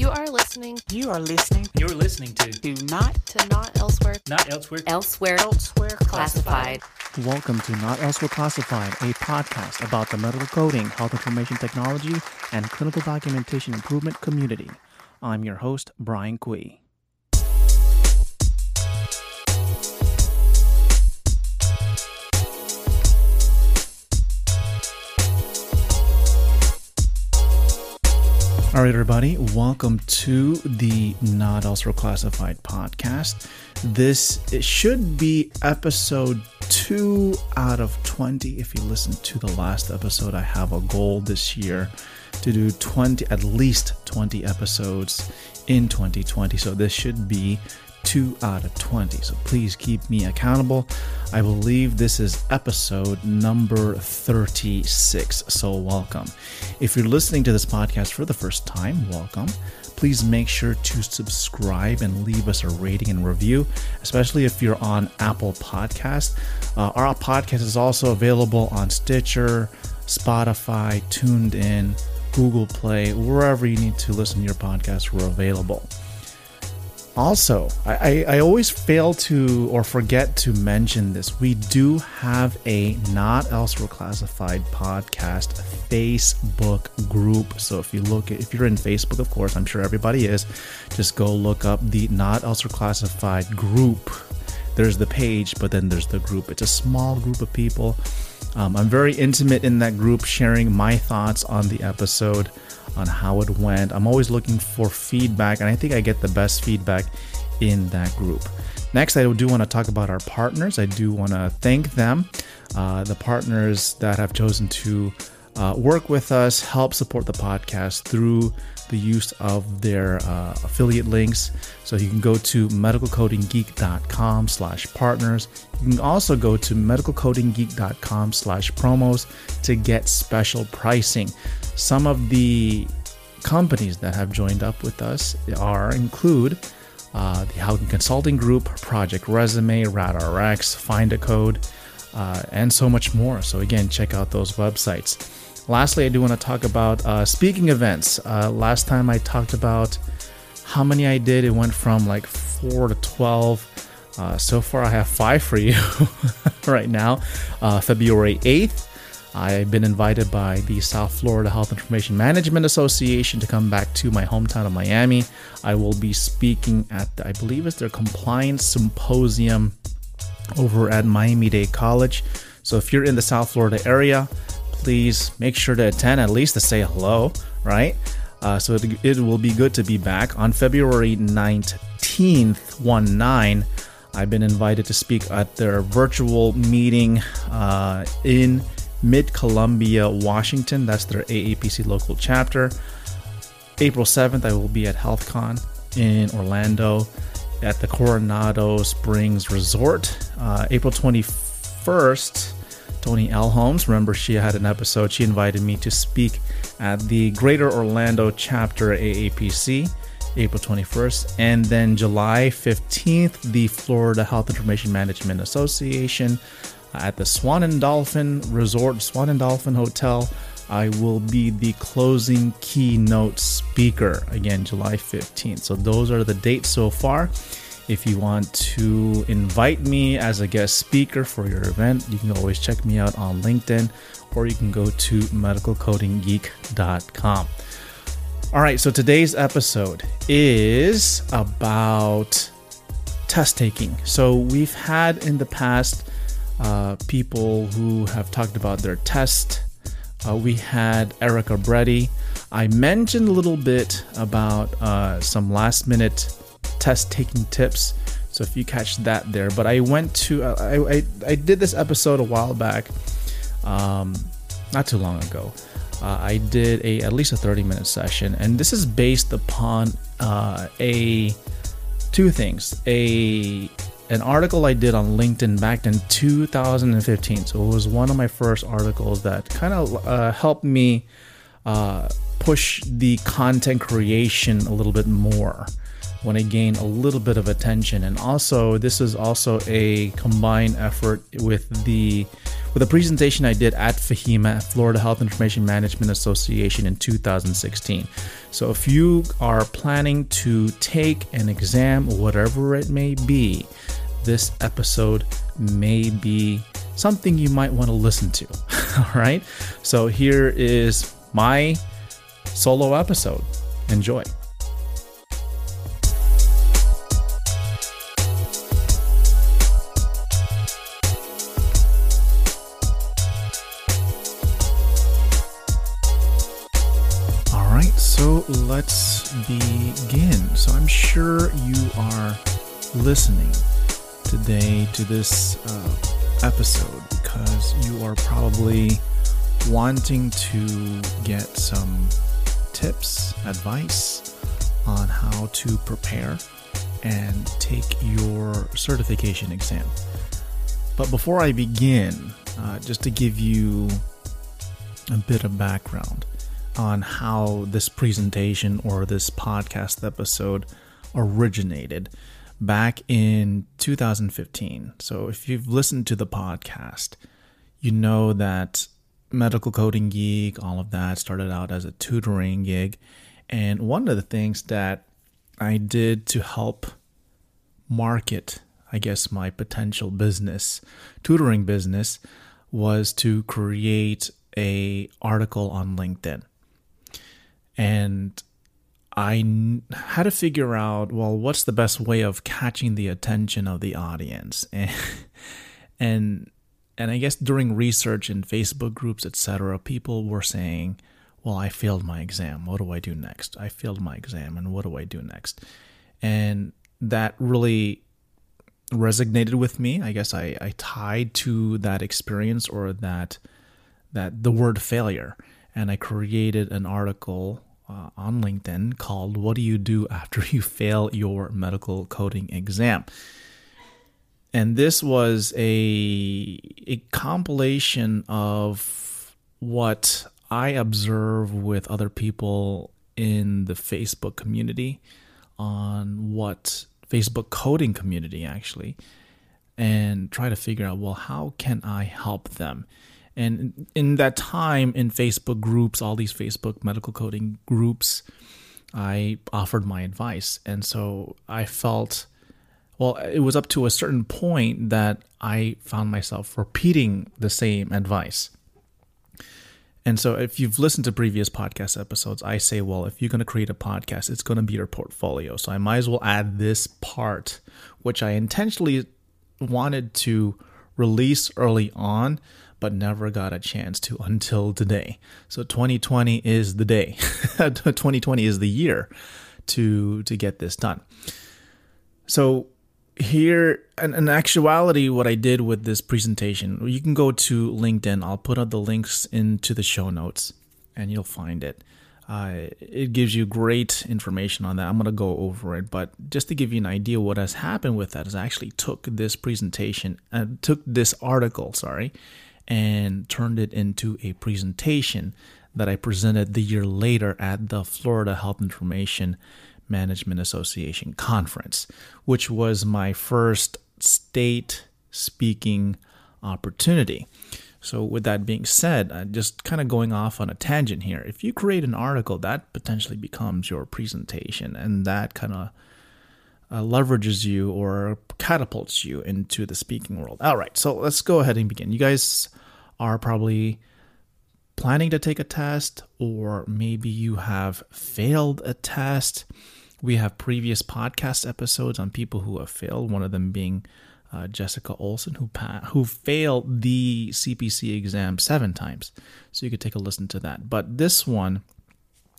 You are listening You are listening You're listening to Do Not to Not Elsewhere. Not Elsewhere. Elsewhere, Elsewhere classified. Welcome to Not Elsewhere Classified, a podcast about the medical coding, health information technology, and clinical documentation improvement community. I'm your host, Brian Quee. All right, everybody, welcome to the Not Also Classified podcast. This should be episode two out of 20. If you listen to the last episode, I have a goal this year to do 20, at least 20 episodes in 2020. So this should be two out of 20. So please keep me accountable. I believe this is episode number 36. So welcome. If you're listening to this podcast for the first time, welcome. Please make sure to subscribe and leave us a rating and review, especially if you're on Apple Podcast. Uh, our podcast is also available on Stitcher, Spotify, TuneIn, Google Play, wherever you need to listen to your podcast, we're available. Also, I, I, always fail to or forget to mention this. We do have a Not Elsewhere Classified podcast Facebook group. So if you look if you're in Facebook, of course, I'm sure everybody is, just go look up the Not Elsewhere Classified group. There's the page, but then there's the group. It's a small group of people. Um, I'm very intimate in that group, sharing my thoughts on the episode on how it went. I'm always looking for feedback, and I think I get the best feedback in that group. Next, I do want to talk about our partners. I do want to thank them, uh, the partners that have chosen to uh, work with us, help support the podcast through the use of their uh, affiliate links. So you can go to medicalcodinggeek.com slash partners. You can also go to medicalcodinggeek.com slash promos to get special pricing. Some of the companies that have joined up with us are include uh, the Houghton Consulting Group, Project Resume, RadRx, Find a Code, uh, and so much more. So again, check out those websites. Lastly, I do want to talk about uh, speaking events. Uh, last time I talked about how many I did. It went from like four to twelve. Uh, so far, I have five for you right now. Uh, February 8th, I've been invited by the South Florida Health Information Management Association to come back to my hometown of Miami. I will be speaking at, I believe it's their compliance symposium over at Miami Dade College. So if you're in the South Florida area, please make sure to attend at least to say hello, right? Uh, so it, it will be good to be back on February 19th, 1 9. I've been invited to speak at their virtual meeting uh, in Mid Columbia, Washington. That's their AAPC local chapter. April 7th, I will be at HealthCon in Orlando at the Coronado Springs Resort. Uh, April 21st, Tony L. Holmes, remember she had an episode, she invited me to speak at the Greater Orlando chapter AAPC. April 21st, and then July 15th, the Florida Health Information Management Association at the Swan and Dolphin Resort, Swan and Dolphin Hotel. I will be the closing keynote speaker again, July 15th. So, those are the dates so far. If you want to invite me as a guest speaker for your event, you can always check me out on LinkedIn or you can go to medicalcodinggeek.com. All right, so today's episode is about test taking. So, we've had in the past uh, people who have talked about their test. Uh, we had Erica Brady. I mentioned a little bit about uh, some last minute test taking tips. So if you catch that there, but I went to I, I, I did this episode a while back, um, not too long ago. Uh, I did a at least a 30 minute session, and this is based upon uh, a two things a an article I did on LinkedIn back in 2015. So it was one of my first articles that kind of uh, helped me uh, push the content creation a little bit more when I gained a little bit of attention. And also, this is also a combined effort with the with a presentation I did at FAHIMA, Florida Health Information Management Association in 2016. So if you are planning to take an exam, whatever it may be, this episode may be something you might want to listen to. All right. So here is my solo episode. Enjoy. Let's begin. So I'm sure you are listening today to this uh, episode because you are probably wanting to get some tips, advice on how to prepare and take your certification exam. But before I begin, uh, just to give you a bit of background on how this presentation or this podcast episode originated back in 2015. So if you've listened to the podcast, you know that medical coding Geek, all of that started out as a tutoring gig. And one of the things that I did to help market, I guess, my potential business, tutoring business, was to create a article on LinkedIn. And I had to figure out, well, what's the best way of catching the attention of the audience? And and and I guess during research in Facebook groups, etc., people were saying, "Well, I failed my exam. What do I do next? I failed my exam, and what do I do next?" And that really resonated with me. I guess I, I tied to that experience or that that the word failure, and I created an article uh, on LinkedIn called "What Do You Do After You Fail Your Medical Coding Exam." and this was a a compilation of what I observe with other people in the Facebook community on what Facebook coding community actually and try to figure out well how can I help them and in that time in Facebook groups all these Facebook medical coding groups I offered my advice and so I felt well, it was up to a certain point that I found myself repeating the same advice. And so, if you've listened to previous podcast episodes, I say, well, if you're going to create a podcast, it's going to be your portfolio. So, I might as well add this part, which I intentionally wanted to release early on, but never got a chance to until today. So, 2020 is the day, 2020 is the year to, to get this done. So, here in, in, actuality what i did with this presentation you can go to linkedin i'll put out the links into the show notes and you'll find it uh, it gives you great information on that i'm going to go over it but just to give you an idea what has happened with that is i actually took this presentation and uh, took this article sorry and turned it into a presentation that i presented the year later at the florida health information Management Association conference, which was my first state speaking opportunity. So, with that being said, uh, just kind of going off on a tangent here, if you create an article, that potentially becomes your presentation, and that kind of uh, leverages you or catapults you into the speaking world. All right, so let's go ahead and begin. You guys are probably planning to take a test, or maybe you have failed a test. We have previous podcast episodes on people who have failed, one of them being uh, Jessica Olson, who pa- who failed the CPC exam seven times. So you could take a listen to that. But this one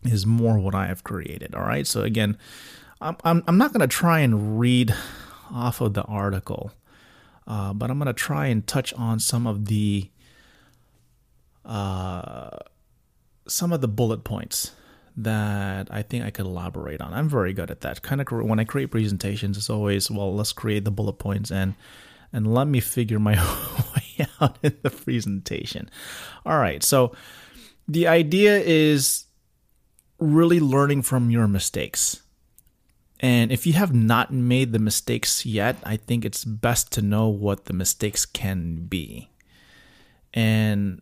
is more what I have created. All right. So again, I'm I'm, not going to try and read off of the article, uh, but I'm going to try and touch on some of the uh, some of the bullet points that I think I could elaborate on. I'm very good at that. Kind of when I create presentations, it's always well, let's create the bullet points and and let me figure my way out in the presentation. All right, so the idea is really learning from your mistakes. And if you have not made the mistakes yet, I think it's best to know what the mistakes can be. And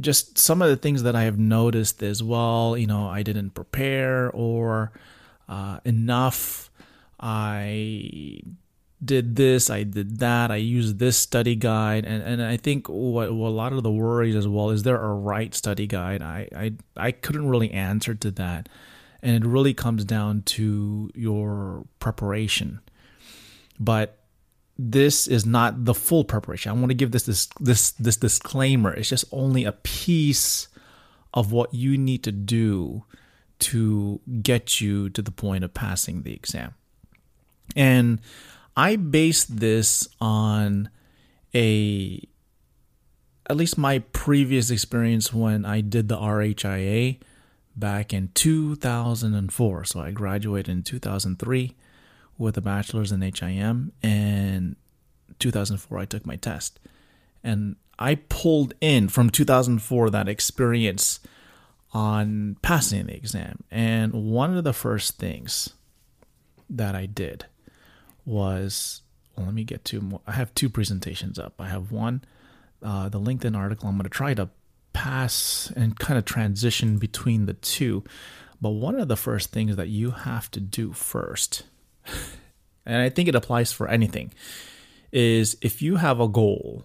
just some of the things that I have noticed as well, you know, I didn't prepare or uh, enough. I did this, I did that, I used this study guide, and, and I think what, what a lot of the worries as well is there a right study guide? I, I I couldn't really answer to that, and it really comes down to your preparation. But this is not the full preparation. I want to give this this this this disclaimer. It's just only a piece of what you need to do to get you to the point of passing the exam. And I based this on a at least my previous experience when I did the RHIA back in 2004. So I graduated in 2003 with a bachelor's in HIM and 2004 I took my test. And I pulled in from 2004 that experience on passing the exam. And one of the first things that I did was well, let me get to I have two presentations up. I have one, uh, the LinkedIn article. I'm going to try to pass and kind of transition between the two. But one of the first things that you have to do first, and I think it applies for anything, is if you have a goal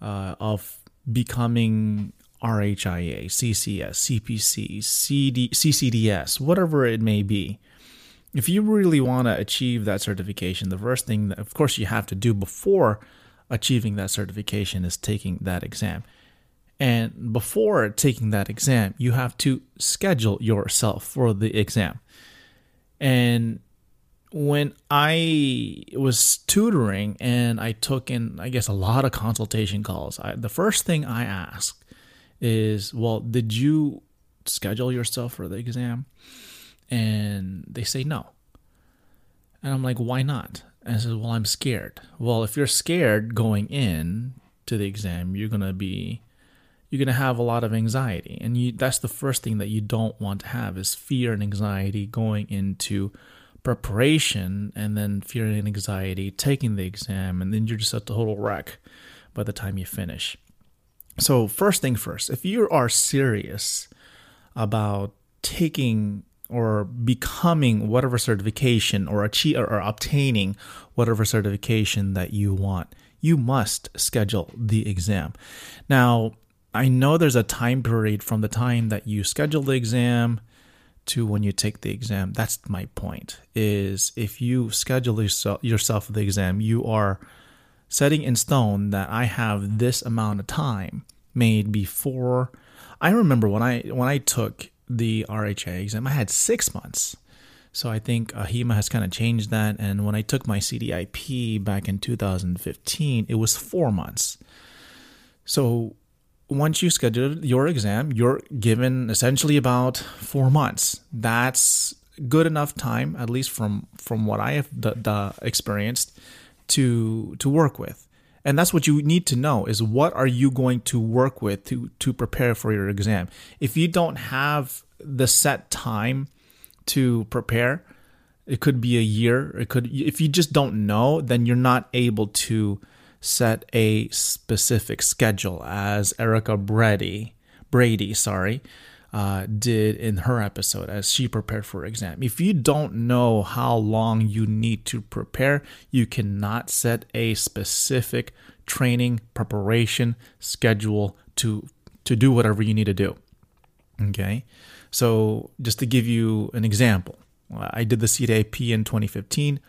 uh, of becoming RHIA, CCS, CPC, CD, CCDS, whatever it may be, if you really want to achieve that certification, the first thing that, of course, you have to do before achieving that certification is taking that exam. And before taking that exam, you have to schedule yourself for the exam. And when I was tutoring and I took in, I guess, a lot of consultation calls, I, the first thing I asked is, Well, did you schedule yourself for the exam? And they say no. And I'm like, why not? And I says, well, I'm scared. Well, if you're scared going in to the exam, you're gonna be you're gonna have a lot of anxiety, and you that's the first thing that you don't want to have is fear and anxiety going into preparation, and then fear and anxiety taking the exam, and then you're just a total wreck by the time you finish. So first thing first, if you are serious about taking or becoming whatever certification or achieve or obtaining whatever certification that you want you must schedule the exam now i know there's a time period from the time that you schedule the exam to when you take the exam that's my point is if you schedule yourself the exam you are setting in stone that i have this amount of time made before i remember when i when i took the RHA exam, I had six months. So I think AHIMA has kind of changed that. And when I took my CDIP back in 2015, it was four months. So once you schedule your exam, you're given essentially about four months. That's good enough time, at least from from what I have d- d- experienced, to to work with. And that's what you need to know is what are you going to work with to to prepare for your exam. If you don't have the set time to prepare, it could be a year. It could if you just don't know, then you're not able to set a specific schedule as Erica Brady Brady, sorry, uh, did in her episode as she prepared for exam. If you don't know how long you need to prepare, you cannot set a specific training preparation schedule to to do whatever you need to do. Okay, so just to give you an example, I did the CDIP in 2015.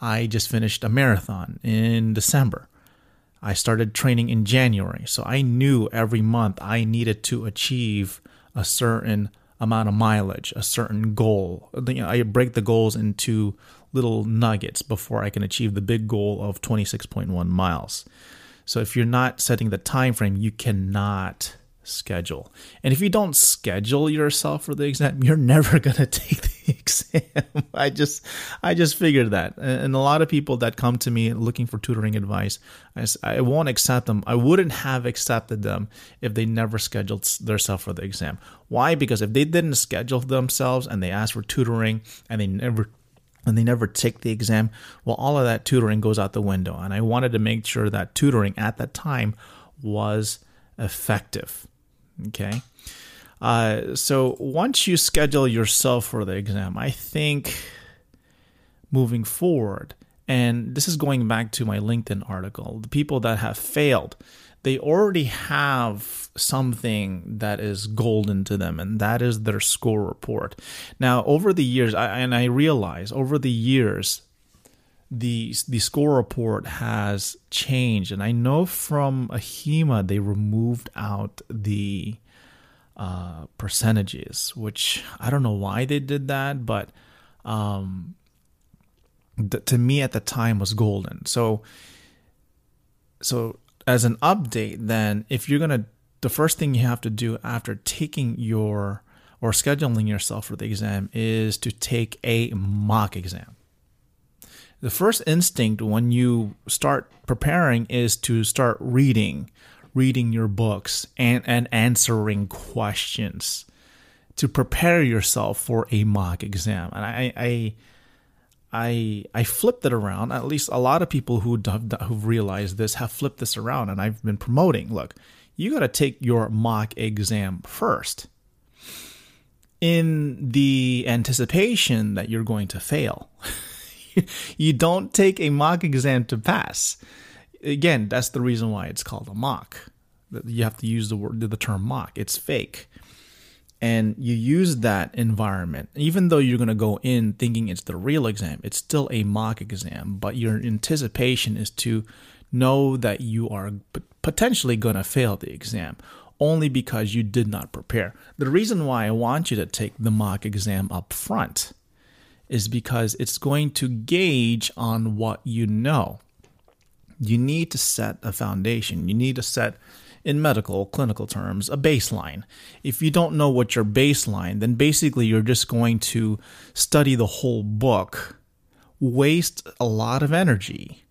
I just finished a marathon in December. I started training in January, so I knew every month I needed to achieve a certain amount of mileage, a certain goal. I break the goals into little nuggets before I can achieve the big goal of 26.1 miles. So if you're not setting the time frame, you cannot schedule. And if you don't schedule yourself for the exam, you're never going to take the exam. I just I just figured that. And a lot of people that come to me looking for tutoring advice, I, I won't accept them. I wouldn't have accepted them if they never scheduled themselves for the exam. Why? Because if they didn't schedule themselves and they asked for tutoring and they never and they never take the exam, well all of that tutoring goes out the window. And I wanted to make sure that tutoring at that time was effective. Okay. Uh, so once you schedule yourself for the exam, I think moving forward, and this is going back to my LinkedIn article, the people that have failed, they already have something that is golden to them, and that is their score report. Now, over the years, I, and I realize over the years, the the score report has changed, and I know from Ahima they removed out the uh, percentages, which I don't know why they did that, but um, th- to me at the time was golden. So, so as an update, then if you're gonna, the first thing you have to do after taking your or scheduling yourself for the exam is to take a mock exam. The first instinct when you start preparing is to start reading, reading your books and, and answering questions to prepare yourself for a mock exam. And I, I I I flipped it around. At least a lot of people who who've realized this have flipped this around, and I've been promoting. Look, you got to take your mock exam first, in the anticipation that you're going to fail. you don't take a mock exam to pass. Again, that's the reason why it's called a mock. You have to use the word the term mock. It's fake and you use that environment, even though you're going to go in thinking it's the real exam, it's still a mock exam, but your anticipation is to know that you are potentially going to fail the exam only because you did not prepare. The reason why I want you to take the mock exam up front is because it's going to gauge on what you know. You need to set a foundation. You need to set in medical clinical terms, a baseline. If you don't know what your baseline, then basically you're just going to study the whole book, waste a lot of energy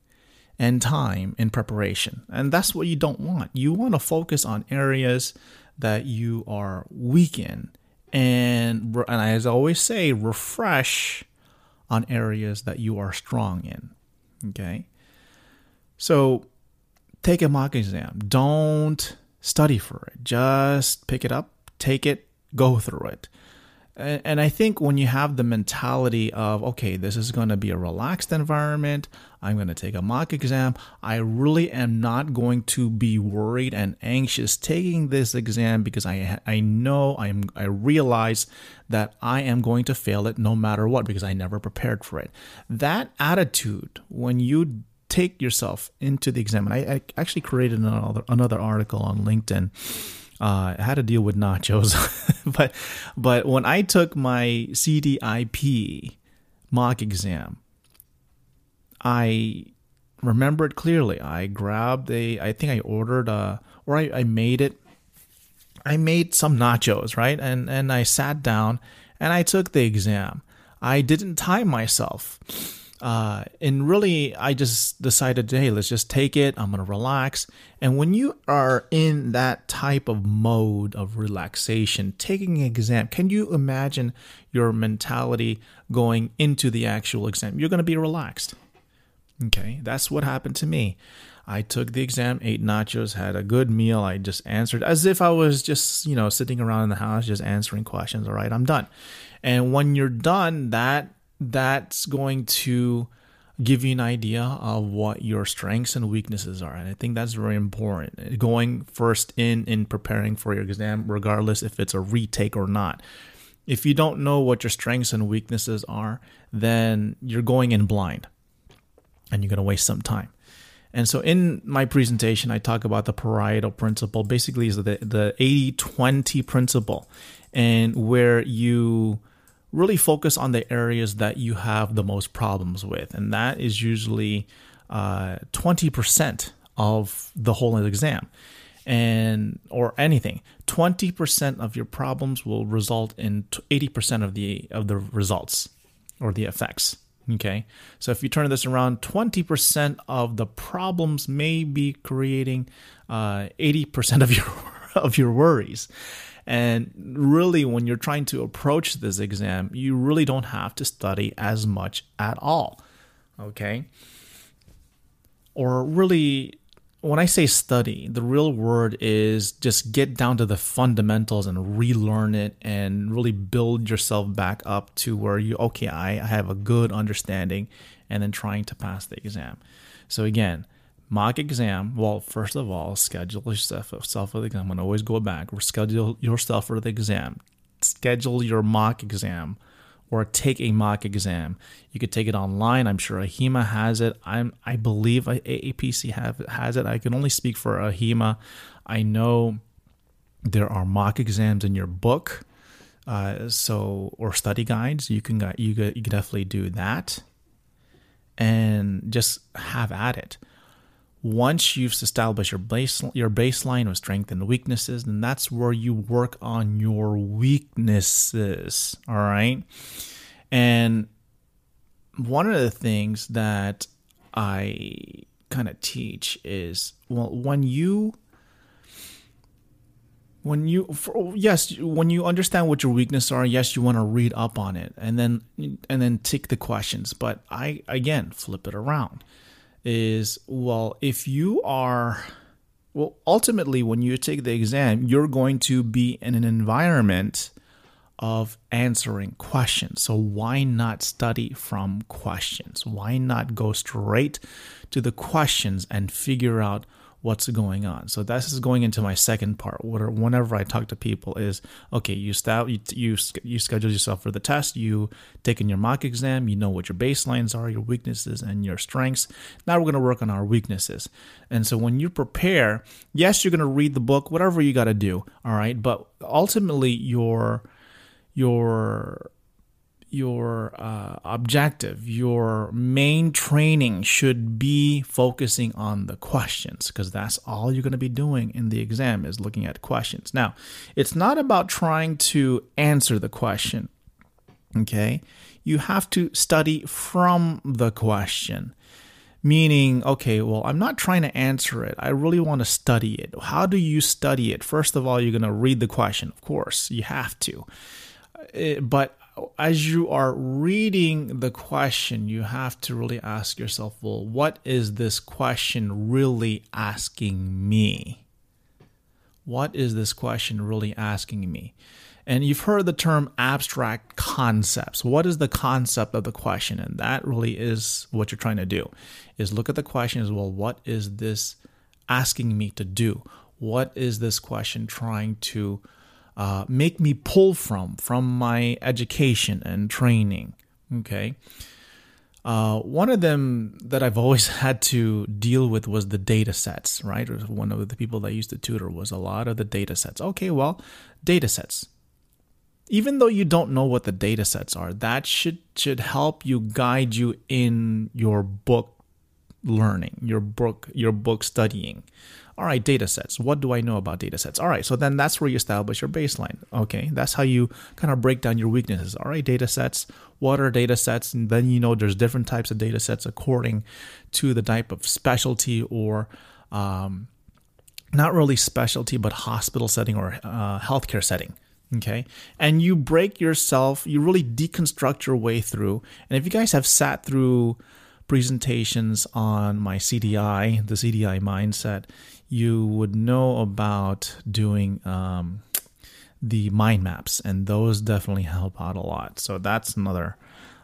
and time in preparation. And that's what you don't want. You want to focus on areas that you are weak in. And, and as I always say, refresh on areas that you are strong in. Okay. So take a mock exam. Don't study for it. Just pick it up, take it, go through it. And I think when you have the mentality of, okay, this is going to be a relaxed environment, I'm going to take a mock exam, I really am not going to be worried and anxious taking this exam because I I know I'm I realize that I am going to fail it no matter what because I never prepared for it. That attitude when you take yourself into the exam. And I, I actually created another another article on LinkedIn. Uh, how to deal with nachos, but but when I took my CDIP mock exam, I remember it clearly. I grabbed a, I think I ordered a, or I, I made it. I made some nachos, right? And and I sat down and I took the exam. I didn't time myself. Uh, and really, I just decided, hey, let's just take it. I'm going to relax. And when you are in that type of mode of relaxation, taking an exam, can you imagine your mentality going into the actual exam? You're going to be relaxed. Okay, that's what happened to me. I took the exam, ate nachos, had a good meal. I just answered as if I was just, you know, sitting around in the house, just answering questions. All right, I'm done. And when you're done, that that's going to give you an idea of what your strengths and weaknesses are. And i think that's very important. Going first in in preparing for your exam regardless if it's a retake or not. If you don't know what your strengths and weaknesses are then you're going in blind and you're going to waste some time. And so in my presentation i talk about the Pareto principle. Basically is the the 80-20 principle and where you really focus on the areas that you have the most problems with. And that is usually uh, 20% of the whole exam and or anything 20% of your problems will result in 80% of the of the results or the effects okay so if you turn this around 20% of the problems may be creating uh, 80% of your of your worries and really, when you're trying to approach this exam, you really don't have to study as much at all. Okay? Or really, when I say study, the real word is just get down to the fundamentals and relearn it and really build yourself back up to where you, okay, I, have a good understanding and then trying to pass the exam. So again, mock exam. Well, first of all, schedule yourself for the exam. To always go back. Schedule yourself for the exam. Schedule your mock exam or take a mock exam. You could take it online. I'm sure AHIMA has it. I'm I believe AAPC have has it. I can only speak for AHIMA. I know there are mock exams in your book, uh, so or study guides. You can you you can definitely do that, and just have at it once you've established your base your baseline of strength and weaknesses, then that's where you work on your weaknesses. All right. And one of the things that I kind of teach is well when you when you for, yes when you understand what your weaknesses are yes you want to read up on it and then and then take the questions but i again flip it around is well, if you are, well, ultimately, when you take the exam, you're going to be in an environment of answering questions. So, why not study from questions? Why not go straight to the questions and figure out what's going on. So this is going into my second part. Whenever I talk to people, is okay. You start you you, you schedule yourself for the test. You take in your mock exam. You know what your baselines are, your weaknesses, and your strengths. Now we're to work on our weaknesses. And so when you prepare, yes, you're to read the book, whatever you got to do. All right, but ultimately your your your uh, objective, your main training should be focusing on the questions because that's all you're going to be doing in the exam is looking at questions. Now, it's not about trying to answer the question. Okay? You have to study from the question. Meaning, okay, well, I'm not trying to answer it. I really want to study it. How do you study it? First of all, you're going to read the question, of course. You have to. Uh, but as you are reading the question, you have to really ask yourself, well, what is this question really asking me? What is this question really asking me? And you've heard the term abstract concepts. What is the concept of the question? And that really is what you're trying to do is look at the question as well, what is this asking me to do? What is this question trying to uh, make me pull from from my education and training. Okay. Uh, one of them that I've always had to deal with was the data sets, right? One of the people that I used to tutor was a lot of the data sets. Okay, well, data sets. Even though you don't know what the data sets are, that should should help you guide you in your book learning, your book your book studying. All right, data sets. What do I know about data sets? All right, so then that's where you establish your baseline. Okay, that's how you kind of break down your weaknesses. All right, data sets. What are data sets? And then you know there's different types of data sets according to the type of specialty or um, not really specialty, but hospital setting or uh, healthcare setting. Okay. And you break yourself, you really deconstruct your way through. And if you guys have sat through presentations on my CDI, the CDI mindset, you would know about doing um, the mind maps, and those definitely help out a lot. So that's another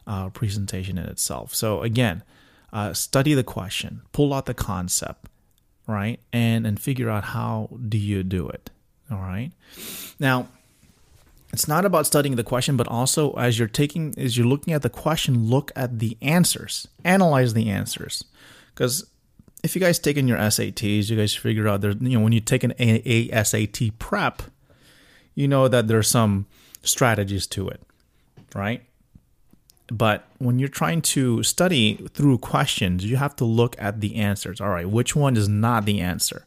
uh, presentation in itself. So again, uh, study the question, pull out the concept, right, and and figure out how do you do it. All right. Now, it's not about studying the question, but also as you're taking, as you're looking at the question, look at the answers, analyze the answers, because if you guys taken your SATs, you guys figure out there, you know, when you take an ASAT prep, you know that there's some strategies to it, right? But when you're trying to study through questions, you have to look at the answers. All right, which one is not the answer?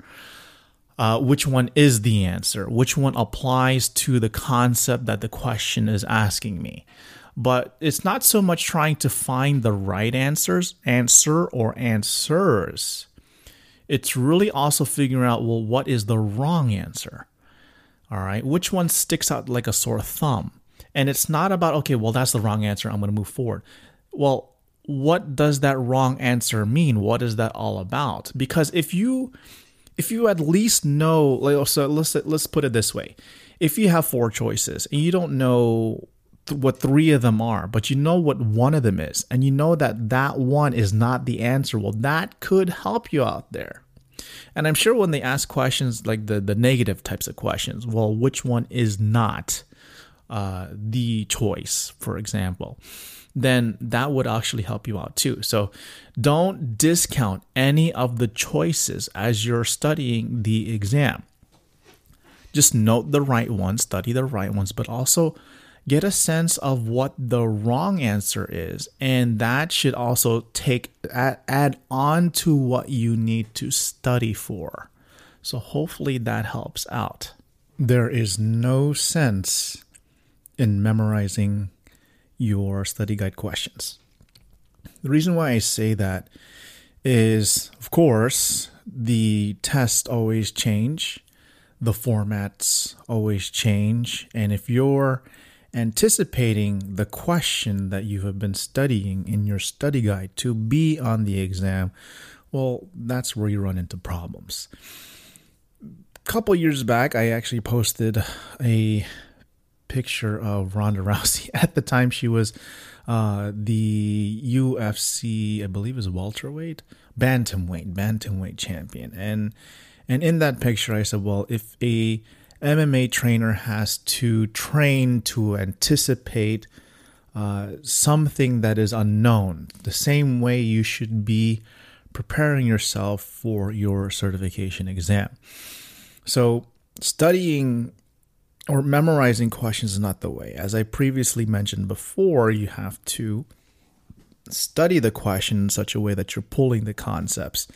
Uh, which one is the answer? Which one applies to the concept that the question is asking me? But it's not so much trying to find the right answers, answer or answers. It's really also figuring out, well, what is the wrong answer? All right, which one sticks out like a sore thumb? And it's not about, okay, well, that's the wrong answer. I'm going to move forward. Well, what does that wrong answer mean? What is that all about? Because if you if you at least know, so let's let's put it this way: if you have four choices and you don't know what three of them are, but you know what one of them is, and you know that that one is not the answer, well, that could help you out there. And I'm sure when they ask questions like the the negative types of questions, well, which one is not uh, the choice, for example, then that would actually help you out too. So don't discount any of the choices as you're studying the exam. Just note the right ones, study the right ones, but also get a sense of what the wrong answer is and that should also take add, add on to what you need to study for. So hopefully that helps out. There is no sense in memorizing your study guide questions. The reason why i say that is of course the tests always change the formats always change and if you're anticipating the question that you have been studying in your study guide to be on the exam, well, that's where you run into problems. A couple years back, I actually posted a picture of Ronda Rousey. At the time, she was uh, the UFC, I believe, is welterweight, bantamweight, bantamweight champion, and and in that picture, I said, well, if a MMA trainer has to train to anticipate uh, something that is unknown, the same way you should be preparing yourself for your certification exam. So, studying or memorizing questions is not the way. As I previously mentioned before, you have to study the question in such a way that you're pulling the concepts.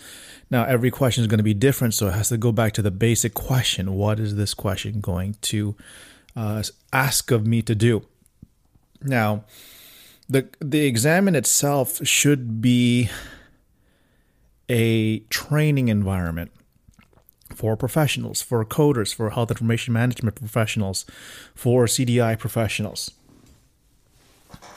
Now, every question is going to be different, so it has to go back to the basic question what is this question going to uh, ask of me to do? Now, the, the exam in itself should be a training environment for professionals, for coders, for health information management professionals, for CDI professionals.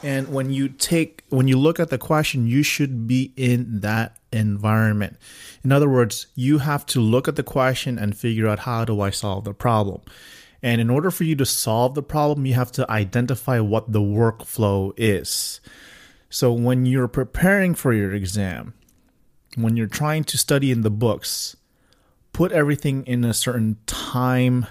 And when you take when you look at the question, you should be in that environment. In other words, you have to look at the question and figure out how do I solve the problem. And in order for you to solve the problem, you have to identify what the workflow is. So when you're preparing for your exam, when you're trying to study in the books, put everything in a certain time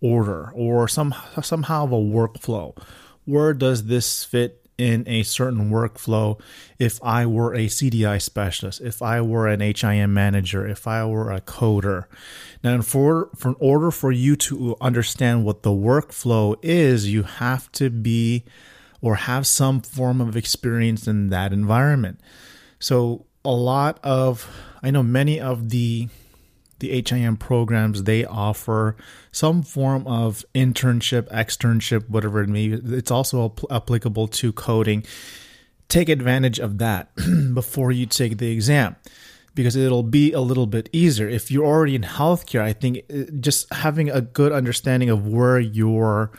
order or some somehow of a workflow where does this fit in a certain workflow if I were a CDI specialist, if I were an HIM manager, if I were a coder. Now, for, for in order for you to understand what the workflow is, you have to be or have some form of experience in that environment. So, a lot of, I know many of the the HIM programs, they offer some form of internship, externship, whatever it may be. It's also applicable to coding. Take advantage of that before you take the exam because it'll be a little bit easier. If you're already in healthcare, I think uh, just having a good understanding of where you're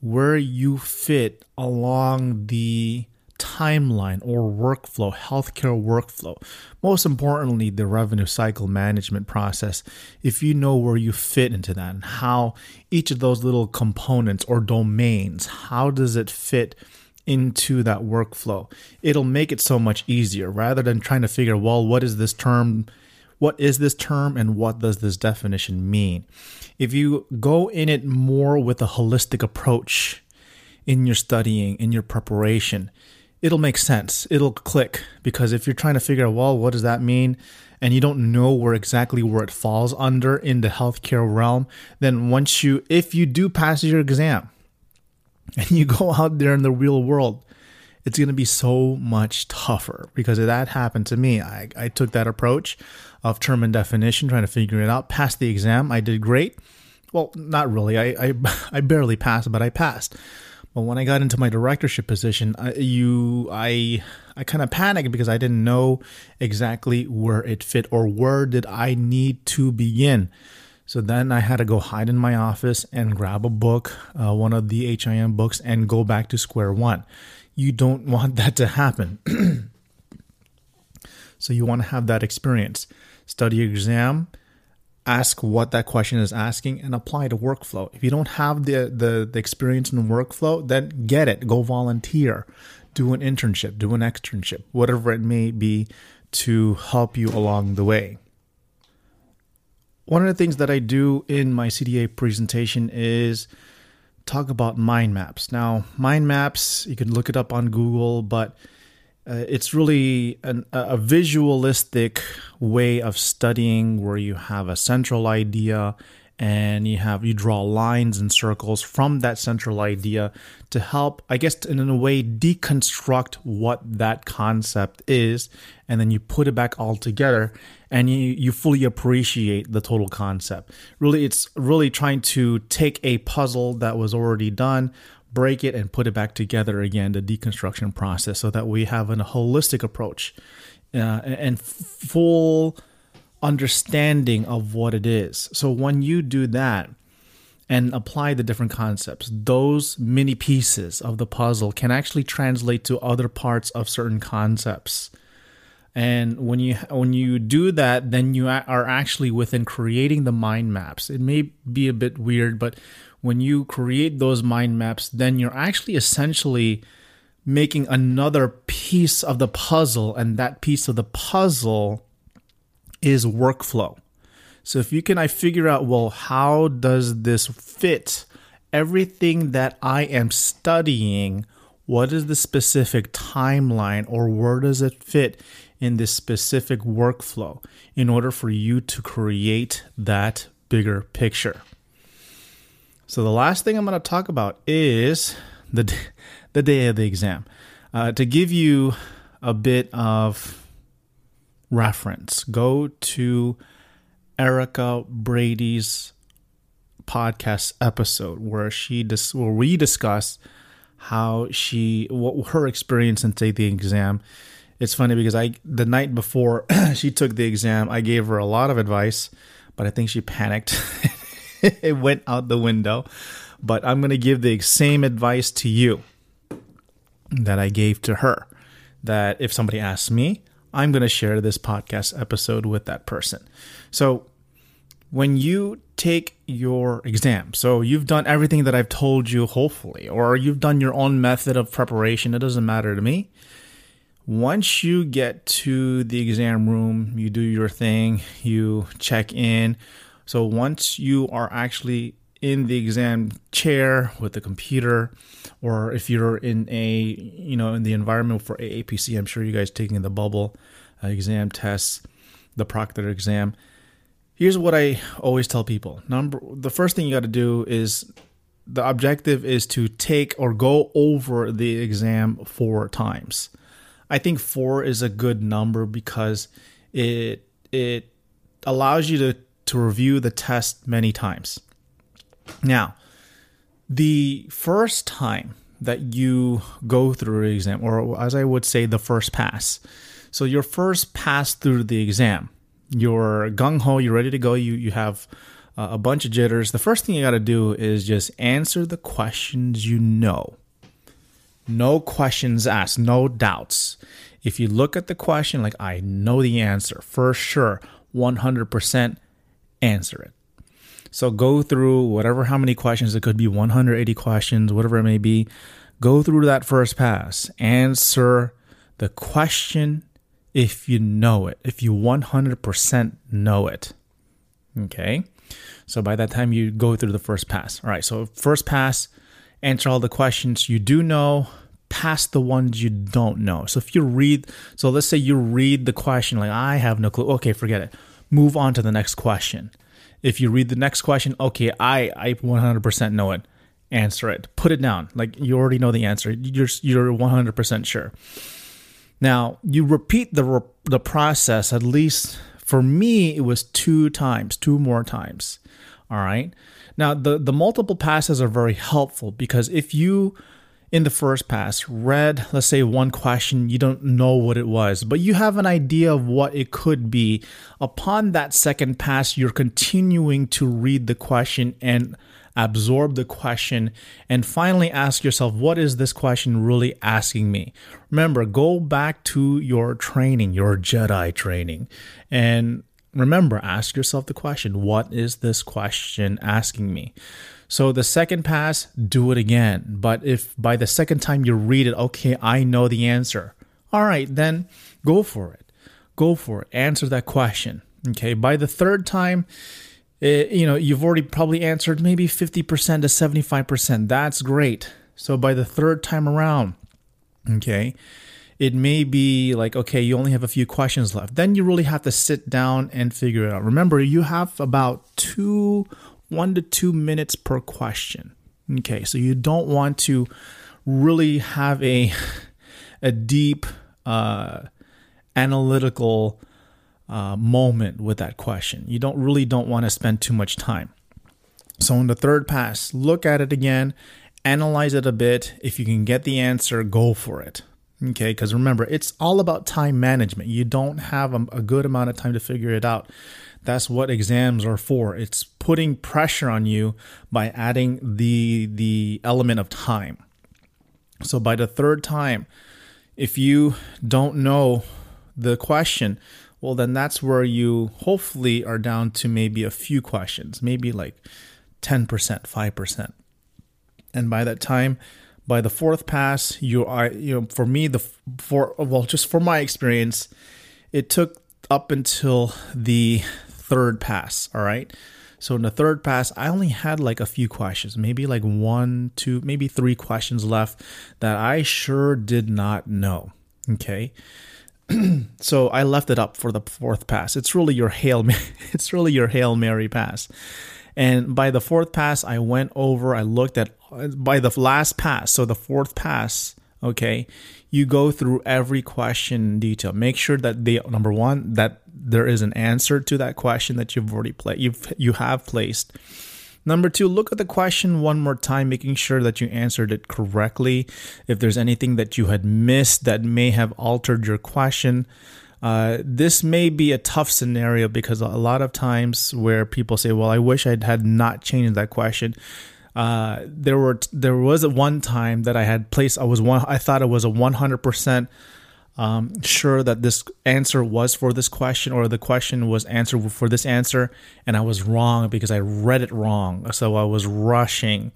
where you fit along the timeline or workflow, healthcare workflow. Most importantly, the revenue cycle management process. If you know where you fit into that and how each of those little components or domains, how does it fit into that workflow? It'll make it so much easier rather than trying to figure, well, what is this term? What is this term and what does this definition mean? If you go in it more with a holistic approach in your studying, in your preparation, it'll make sense. It'll click because if you're trying to figure out, well, what does that mean? And you don't know where exactly where it falls under in the healthcare realm, then once you, if you do pass your exam and you go out there in the real world, it's going to be so much tougher because that happened to me. I, I took that approach of term and definition, trying to figure it out, passed the exam. I did great. Well, not really. I, I, I barely passed, but I passed. But when I got into my directorship position, I, you, I, I kind of panicked because I didn't know exactly where it fit or where did I need to begin. So then I had to go hide in my office and grab a book, uh, one of the HIM books, and go back to square one. You don't want that to happen. so you want to have that experience. Study exam, ask what that question is asking and apply the workflow. If you don't have the, the, the experience in workflow, then get it. Go volunteer, do an internship, do an externship, whatever it may be to help you along the way. One of the things that I do in my CDA presentation is talk about mind maps. Now, mind maps, you can look it up on Google, but uh, it's really an, a visualistic way of studying where you have a central idea and you have you draw lines and circles from that central idea to help i guess in a way deconstruct what that concept is and then you put it back all together and you, you fully appreciate the total concept. Really it's really trying to take a puzzle that was already done break it and put it back together again the deconstruction process so that we have a holistic approach uh, and full understanding of what it is. So when you do that and apply the different concepts, those mini pieces of the puzzle can actually translate to other parts of certain concepts. And when you when you do that, then you are actually within creating the mind maps. It may be a bit weird, but when you create those mind maps, then you're actually essentially making another piece of the puzzle, and that piece of the puzzle is workflow. So if you can, I figure out, well, how does this fit everything that I am studying? What is the specific timeline or where does it fit in this specific workflow in order for you to create that bigger picture? So the last thing I'm going to talk about is the the day of the exam. Uh, to give you a bit of reference, go to Erica Brady's podcast episode where she dis- where we discuss how she what her experience in taking the exam. It's funny because I the night before she took the exam, I gave her a lot of advice, but I think she panicked. it went out the window. But I'm going to give the same advice to you that I gave to her. That if somebody asks me, I'm going to share this podcast episode with that person. So, when you take your exam, so you've done everything that I've told you, hopefully, or you've done your own method of preparation, it doesn't matter to me. Once you get to the exam room, you do your thing, you check in. So, once you are actually in the exam chair with the computer or if you're in a you know in the environment for AAPC I'm sure you guys taking the bubble uh, exam tests the proctor exam. Here's what I always tell people. Number the first thing you got to do is the objective is to take or go over the exam four times. I think 4 is a good number because it it allows you to to review the test many times now, the first time that you go through exam, or as I would say, the first pass. So your first pass through the exam, you're gung ho, you're ready to go. You you have uh, a bunch of jitters. The first thing you got to do is just answer the questions you know. No questions asked, no doubts. If you look at the question like I know the answer for sure, 100% answer it. So go through whatever how many questions, it could be 180 questions, whatever it may be. Go through that first pass. Answer the question if you know it, if you 100% know it. Okay. So by that time, you go through the first pass. All right. So, first pass, answer all the questions you do know, pass the ones you don't know. So, if you read, so let's say you read the question, like, I have no clue. Okay, forget it. Move on to the next question. If you read the next question, okay, I I 100% know it. Answer it. Put it down. Like you already know the answer. You're you're 100% sure. Now, you repeat the the process at least for me it was two times, two more times. All right? Now, the the multiple passes are very helpful because if you in the first pass read, let's say, one question, you don't know what it was, but you have an idea of what it could be. Upon that second pass, you're continuing to read the question and absorb the question, and finally ask yourself, what is this question really asking me? Remember, go back to your training, your Jedi training, and remember, ask yourself the question what is this question asking me? So the second pass, do it again. But if by the second time you read it, okay, I know the answer. All right, then go for it. Go for it. Answer that question. Okay. By the third time, it, you know, you've already probably answered maybe 50% to 75%. That's great. So by the third time around, okay, it may be like, okay, you only have a few questions left. Then you really have to sit down and figure it out. Remember, you have about two, one to two minutes per question. Okay, so you don't want to really have a a deep uh, analytical uh, moment with that question. You don't really don't want to spend too much time. So in the third pass, look at it again, analyze it a bit. If you can get the answer, go for it. Okay, because remember, it's all about time management. You don't have a, a, good amount of time to figure it out. That's what exams are for. It's putting pressure on you by adding the the element of time. So by the third time, if you don't know the question, well then that's where you hopefully are down to maybe a few questions, maybe like 10%, 5%. And by that time, by the fourth pass, you are you know for me the for well just for my experience, it took up until the third pass. All right. So in the third pass, I only had like a few questions, maybe like one, two, maybe three questions left that I sure did not know. Okay. so I left it up for the fourth pass. It's really your hail it's really your hail mary pass. And by the fourth pass, I went over, I looked at, by the last pass, so the fourth pass, okay, you go through every question in detail. Make sure that they, number one, that there is an answer to that question that you've already played, you've, you have placed. Number two, look at the question one more time, making sure that you answered it correctly. If there's anything that you had missed that may have altered your question, uh, this may be a tough scenario because a lot of times where people say, "Well, I wish I had not changed that question." Uh, there were there was a one time that I had placed. I was one. I thought it was a one hundred percent um, sure that this answer was for this question or the question was answered for this answer and i was wrong because i read it wrong so i was rushing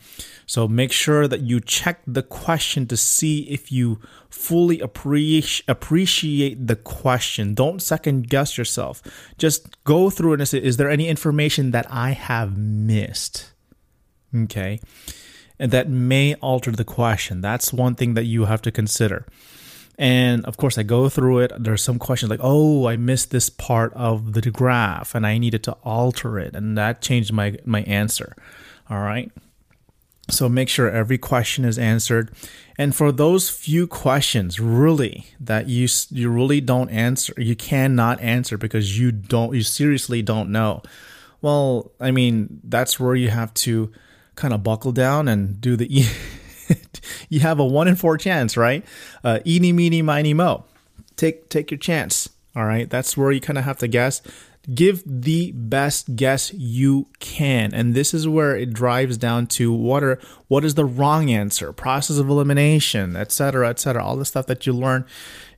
so make sure that you check the question to see if you fully appreciate appreciate the question don't second guess yourself just go through it and say is there any information that i have missed okay and that may alter the question that's one thing that you have to consider and of course, I go through it. There's some questions like, oh, I missed this part of the graph and I needed to alter it. And that changed my, my answer. All right. So make sure every question is answered. And for those few questions, really, that you you really don't answer, you cannot answer because you don't, you seriously don't know. Well, I mean, that's where you have to kind of buckle down and do the you have a one in four chance, right? Uh, eeny, meeny, miny, mo. Take take your chance. All right, that's where you kind of have to guess. Give the best guess you can, and this is where it drives down to what are what is the wrong answer, process of elimination, etc., etc. All the stuff that you learn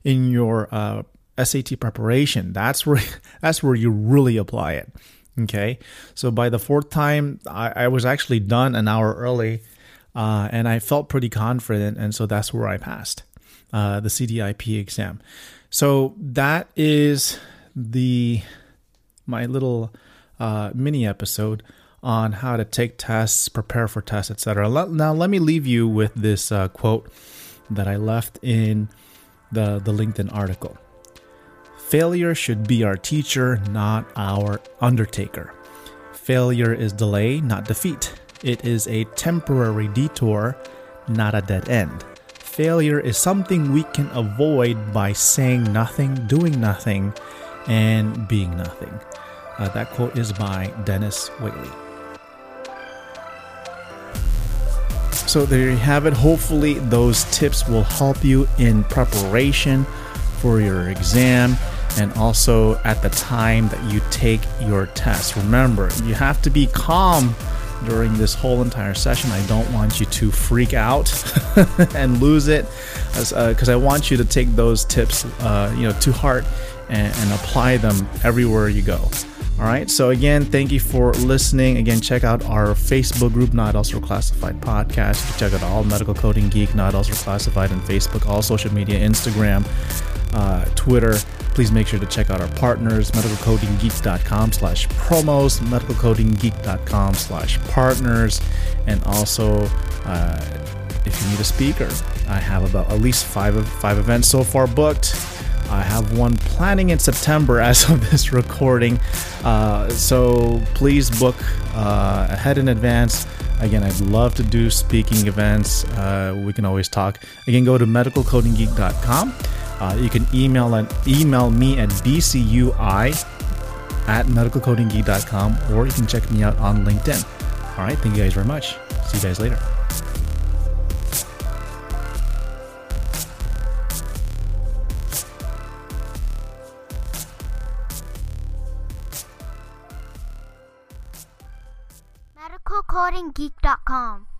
in your uh, SAT preparation. That's where that's where you really apply it. Okay, so by the fourth time, I, I was actually done an hour early uh, and I felt pretty confident, and so that's where I passed uh, the CDIP exam. So that is the my little uh, mini episode on how to take tests, prepare for tests, etc. Now let me leave you with this uh, quote that I left in the the LinkedIn article. Failure should be our teacher, not our undertaker. Failure is delay, not defeat. It is a temporary detour, not a dead end. Failure is something we can avoid by saying nothing, doing nothing, and being nothing. Uh, that quote is by Dennis Waitley. So there you have it. Hopefully, those tips will help you in preparation for your exam and also at the time that you take your test. Remember, you have to be calm during this whole entire session. I don't want you to freak out and lose it, because uh, I want you to take those tips, uh, you know, to heart and, and apply them everywhere you go. All right. So again, thank you for listening. Again, check out our Facebook group, Not Otherwise Classified Podcast. Check out all Medical Coding Geek, Not Otherwise Classified, and Facebook, all social media, Instagram, uh, Twitter. Please make sure to check out our partners, medicalcodinggeek.com slash promos, medicalcodinggeek.com slash partners, and also uh, if you need a speaker, I have about at least five five events so far booked. I have one planning in September as of this recording. Uh, so please book uh, ahead in advance. Again, I'd love to do speaking events. Uh, we can always talk. Again, go to medicalcodinggeek.com. Uh, you can email and email me at bcui at medicalcodinggeek.com or you can check me out on LinkedIn. All right, thank you guys very much. See you guys later. medicalcodinggeek.com